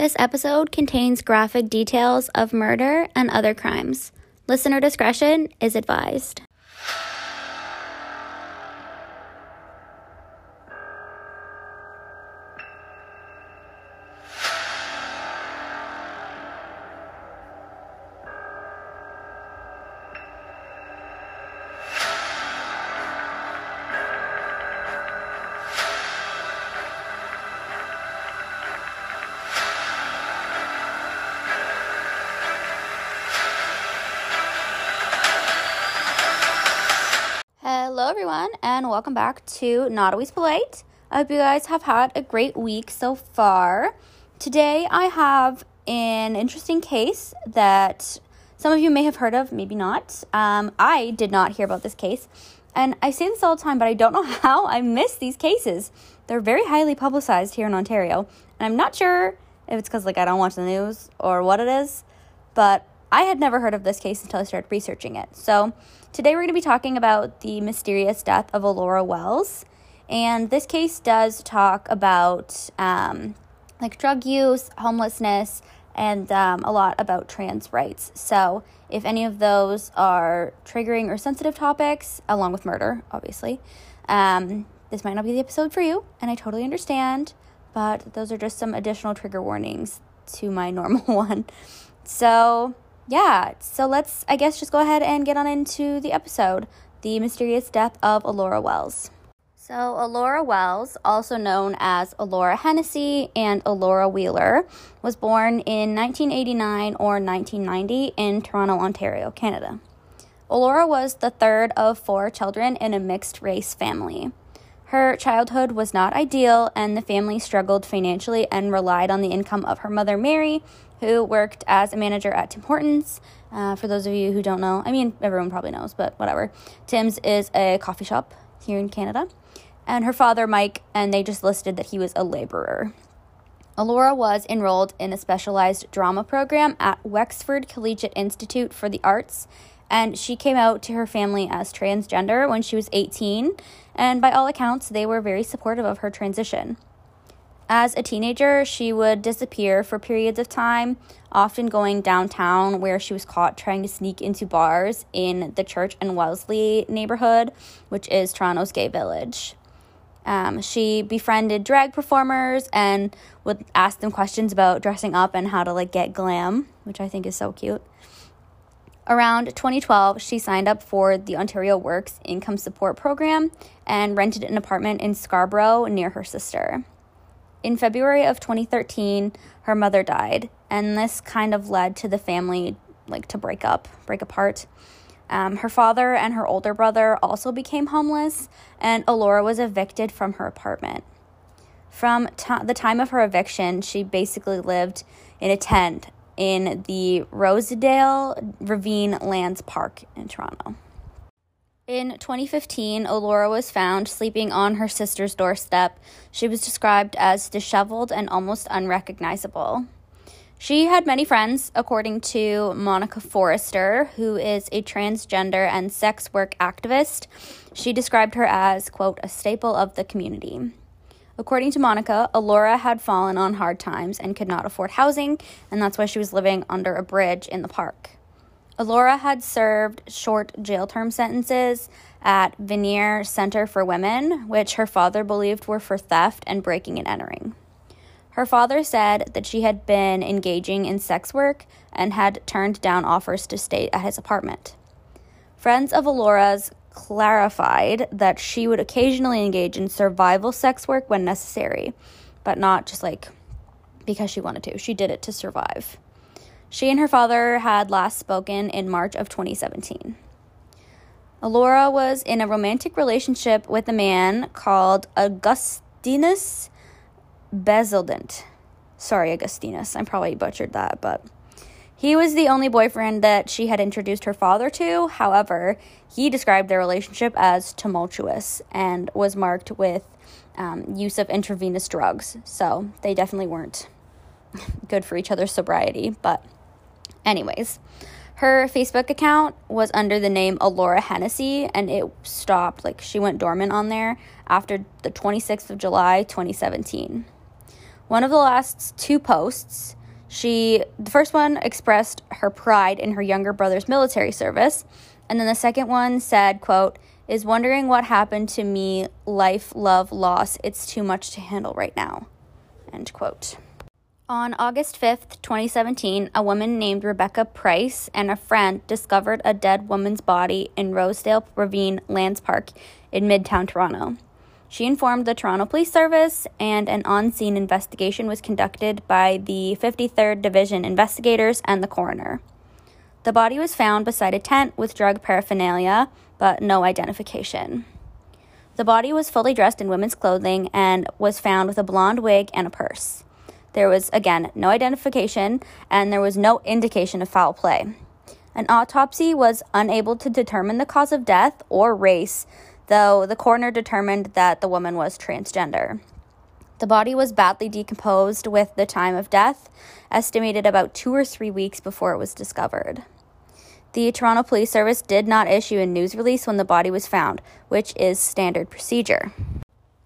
This episode contains graphic details of murder and other crimes. Listener discretion is advised. Everyone, and welcome back to Not Always Polite. I hope you guys have had a great week so far. Today, I have an interesting case that some of you may have heard of, maybe not. Um, I did not hear about this case, and I say this all the time, but I don't know how I miss these cases. They're very highly publicized here in Ontario, and I'm not sure if it's because like I don't watch the news or what it is, but I had never heard of this case until I started researching it. So, today we're going to be talking about the mysterious death of Alora Wells. And this case does talk about um, like drug use, homelessness, and um, a lot about trans rights. So, if any of those are triggering or sensitive topics, along with murder, obviously, um, this might not be the episode for you, and I totally understand, but those are just some additional trigger warnings to my normal one. So, yeah, so let's, I guess, just go ahead and get on into the episode The Mysterious Death of Alora Wells. So, Alora Wells, also known as Alora Hennessy and Alora Wheeler, was born in 1989 or 1990 in Toronto, Ontario, Canada. Alora was the third of four children in a mixed race family. Her childhood was not ideal, and the family struggled financially and relied on the income of her mother, Mary, who worked as a manager at Tim Hortons. Uh, for those of you who don't know, I mean, everyone probably knows, but whatever. Tim's is a coffee shop here in Canada. And her father, Mike, and they just listed that he was a laborer. Alora was enrolled in a specialized drama program at Wexford Collegiate Institute for the Arts and she came out to her family as transgender when she was 18, and by all accounts, they were very supportive of her transition. As a teenager, she would disappear for periods of time, often going downtown where she was caught trying to sneak into bars in the Church and Wellesley neighborhood, which is Toronto's gay village. Um, she befriended drag performers and would ask them questions about dressing up and how to like get glam, which I think is so cute. Around 2012, she signed up for the Ontario Works Income Support Program and rented an apartment in Scarborough near her sister. In February of 2013, her mother died, and this kind of led to the family like to break up, break apart. Um, her father and her older brother also became homeless, and Alora was evicted from her apartment. From t- the time of her eviction, she basically lived in a tent in the Rosedale Ravine Lands Park in Toronto. In 2015, Alora was found sleeping on her sister's doorstep. She was described as disheveled and almost unrecognizable. She had many friends, according to Monica Forrester, who is a transgender and sex work activist. She described her as, quote, a staple of the community. According to Monica, Alora had fallen on hard times and could not afford housing, and that's why she was living under a bridge in the park. Alora had served short jail term sentences at Vanier Center for Women, which her father believed were for theft and breaking and entering. Her father said that she had been engaging in sex work and had turned down offers to stay at his apartment. Friends of Alora's clarified that she would occasionally engage in survival sex work when necessary, but not just like because she wanted to. She did it to survive. She and her father had last spoken in March of 2017. Alora was in a romantic relationship with a man called Augustinus Bezildent. Sorry, Augustinus. I probably butchered that, but he was the only boyfriend that she had introduced her father to. However, he described their relationship as tumultuous and was marked with um, use of intravenous drugs. So they definitely weren't good for each other's sobriety. But, anyways, her Facebook account was under the name Alora Hennessy and it stopped, like, she went dormant on there after the 26th of July, 2017. One of the last two posts, she the first one expressed her pride in her younger brother's military service, and then the second one said, quote, is wondering what happened to me, life, love, loss. It's too much to handle right now. End quote. On August 5th, 2017, a woman named Rebecca Price and a friend discovered a dead woman's body in Rosedale Ravine Lands Park in Midtown Toronto. She informed the Toronto Police Service, and an on scene investigation was conducted by the 53rd Division investigators and the coroner. The body was found beside a tent with drug paraphernalia, but no identification. The body was fully dressed in women's clothing and was found with a blonde wig and a purse. There was, again, no identification and there was no indication of foul play. An autopsy was unable to determine the cause of death or race, though the coroner determined that the woman was transgender. The body was badly decomposed with the time of death, estimated about two or three weeks before it was discovered. The Toronto Police Service did not issue a news release when the body was found, which is standard procedure.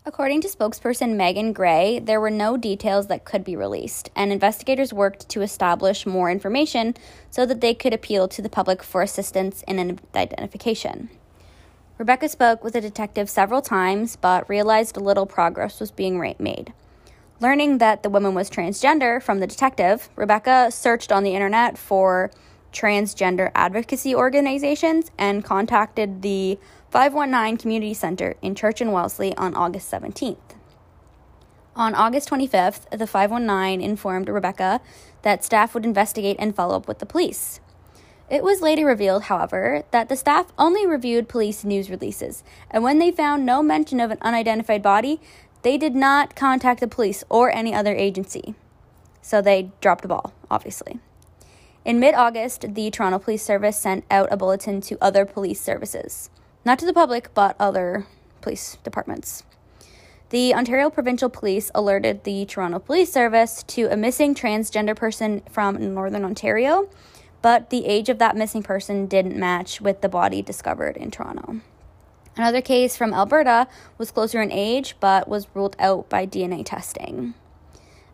According to spokesperson Meaghan Gray, there were no details that could be released, and investigators worked to establish more information so that they could appeal to the public for assistance in an identification. Rebecca spoke with a detective several times, but realized little progress was being made. Learning that the woman was transgender from the detective, Rebecca searched on the internet for transgender advocacy organizations and contacted the 519 Community Center in Church and Wellesley on August 17th. On August 25th, the 519 informed Rebecca that staff would investigate and follow up with the police. It was later revealed, however, that the staff only reviewed police news releases, and when they found no mention of an unidentified body, they did not contact the police or any other agency. So they dropped the ball, obviously. In mid August, the Toronto Police Service sent out a bulletin to other police services not to the public, but other police departments. The Ontario Provincial Police alerted the Toronto Police Service to a missing transgender person from Northern Ontario, but the age of that missing person didn't match with the body discovered in Toronto. Another case from Alberta was closer in age, but was ruled out by DNA testing.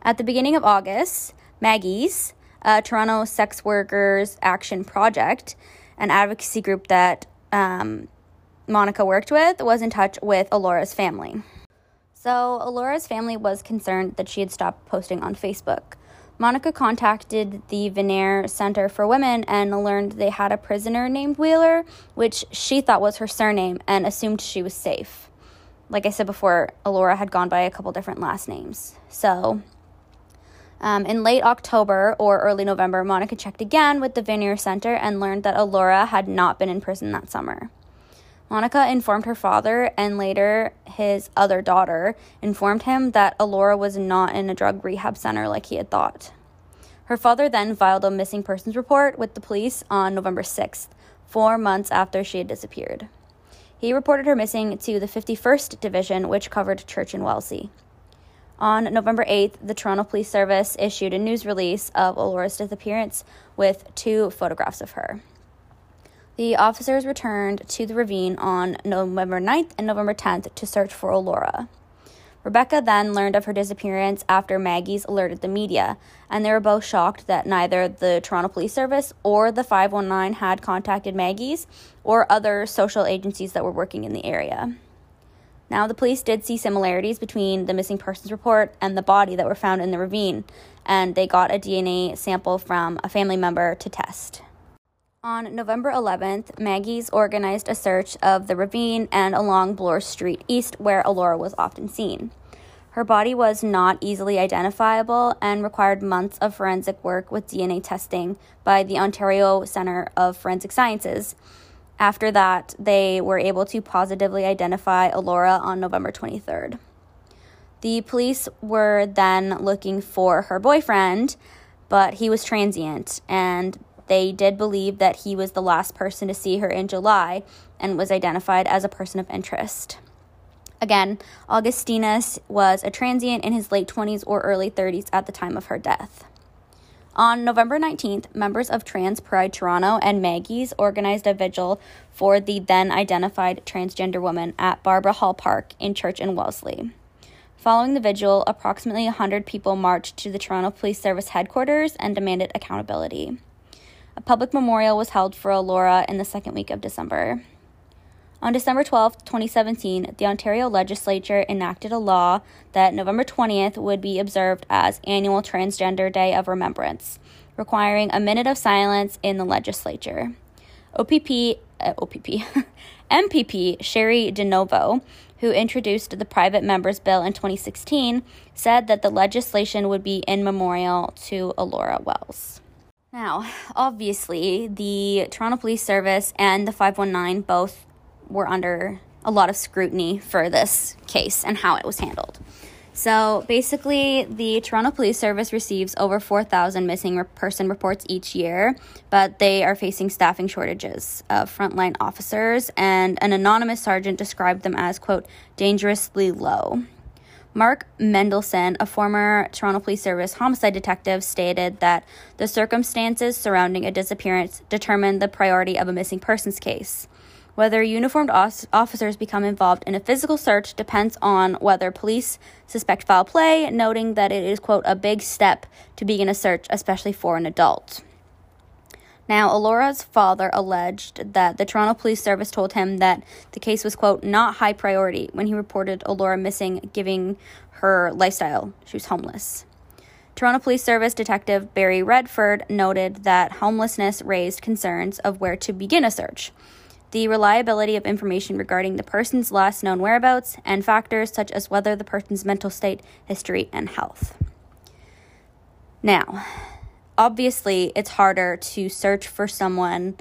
At the beginning of August, Maggie's, a Toronto Sex Workers Action Project, an advocacy group that um, Monica worked with was in touch with Alora's family. So, Alora's family was concerned that she had stopped posting on Facebook. Monica contacted the Vanier Center for Women and learned they had a prisoner named Wheeler, which she thought was her surname and assumed she was safe. Like I said before, Alora had gone by a couple different last names. So, um, in late October or early November, Monica checked again with the Vanier Center and learned that Alora had not been in prison that summer. Monica informed her father and later his other daughter informed him that Alora was not in a drug rehab center like he had thought. Her father then filed a missing persons report with the police on November 6th, four months after she had disappeared. He reported her missing to the 51st Division, which covered Church and Wellesley. On November 8th, the Toronto Police Service issued a news release of Alora's disappearance with two photographs of her. The officers returned to the ravine on November 9th and November 10th to search for Alora. Rebecca then learned of her disappearance after Maggie's alerted the media, and they were both shocked that neither the Toronto Police Service or the 519 had contacted Maggie's or other social agencies that were working in the area. Now, the police did see similarities between the missing persons report and the body that were found in the ravine, and they got a DNA sample from a family member to test. On November 11th, Maggie's organized a search of the ravine and along Bloor Street East, where Alora was often seen. Her body was not easily identifiable and required months of forensic work with DNA testing by the Ontario Centre of Forensic Sciences. After that, they were able to positively identify Alora on November 23rd. The police were then looking for her boyfriend, but he was transient and they did believe that he was the last person to see her in July and was identified as a person of interest. Again, Augustinus was a transient in his late 20s or early 30s at the time of her death. On November 19th, members of Trans Pride Toronto and Maggie's organized a vigil for the then identified transgender woman at Barbara Hall Park in Church and Wellesley. Following the vigil, approximately 100 people marched to the Toronto Police Service headquarters and demanded accountability. A public memorial was held for Alora in the second week of December. On December 12, 2017, the Ontario legislature enacted a law that November 20th would be observed as Annual Transgender Day of Remembrance, requiring a minute of silence in the legislature. OPP, uh, OPP, MPP Cheri DiNovo who introduced the private members bill in 2016, said that the legislation would be in memorial to Alora Wells. Now, obviously, the Toronto Police Service and the 519 both were under a lot of scrutiny for this case and how it was handled. So basically, the Toronto Police Service receives over 4,000 missing person reports each year, but they are facing staffing shortages of frontline officers, and an anonymous sergeant described them as, quote, dangerously low. Mark Mendelson, a former Toronto Police Service homicide detective, stated that the circumstances surrounding a disappearance determine the priority of a missing persons case. Whether uniformed officers become involved in a physical search depends on whether police suspect foul play, noting that it is, quote, a big step to begin a search, especially for an adult. Now, Alora's father alleged that the Toronto Police Service told him that the case was, quote, not high priority when he reported Alora missing, giving her lifestyle. She was homeless. Toronto Police Service Detective Barry Redford noted that homelessness raised concerns of where to begin a search the reliability of information regarding the person's last known whereabouts, and factors such as whether the person's mental state, history, and health. Now, obviously, it's harder to search for someone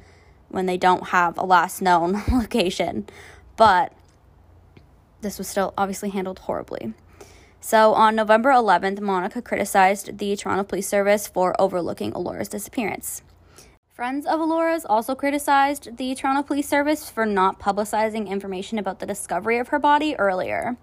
when they don't have a last known location, but this was still obviously handled horribly. So on November 11th, Monica criticized the Toronto Police Service for overlooking Alora's disappearance. Friends of Alora's also criticized the Toronto Police Service for not publicizing information about the discovery of her body earlier.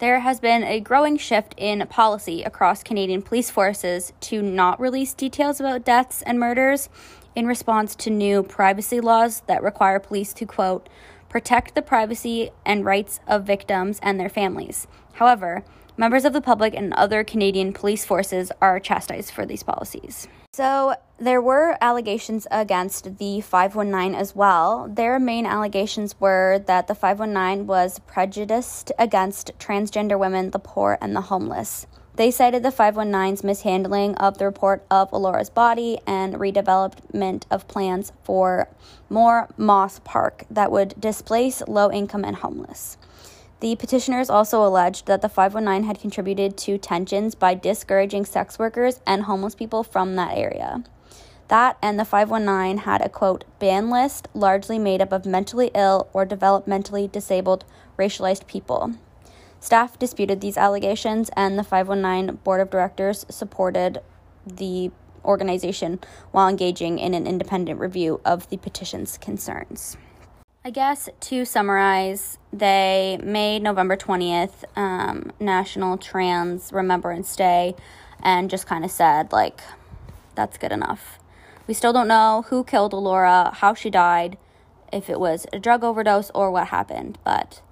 There has been a growing shift in policy across Canadian police forces to not release details about deaths and murders in response to new privacy laws that require police to, quote, protect the privacy and rights of victims and their families. However, members of the public and other Canadian police forces are chastised for these policies. So, there were allegations against the 519 as well. Their main allegations were that the 519 was prejudiced against transgender women, the poor, and the homeless. They cited the 519's mishandling of the report of Alora's body and redevelopment of plans for more Moss Park that would displace low income and homeless. The petitioners also alleged that the 519 had contributed to tensions by discouraging sex workers and homeless people from that area. That and the 519 had a quote ban list largely made up of mentally ill or developmentally disabled racialized people. Staff disputed these allegations, and the 519 board of directors supported the organization while engaging in an independent review of the petition's concerns. I guess to summarize, they made November 20th um, National Trans Remembrance Day and just kind of said, like, that's good enough. We still don't know who killed Alora, how she died, if it was a drug overdose or what happened, but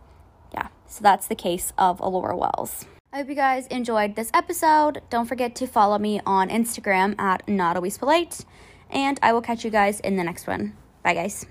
yeah, so that's the case of Alora Wells. I hope you guys enjoyed this episode. Don't forget to follow me on Instagram at Not Always Polite, and I will catch you guys in the next one. Bye, guys.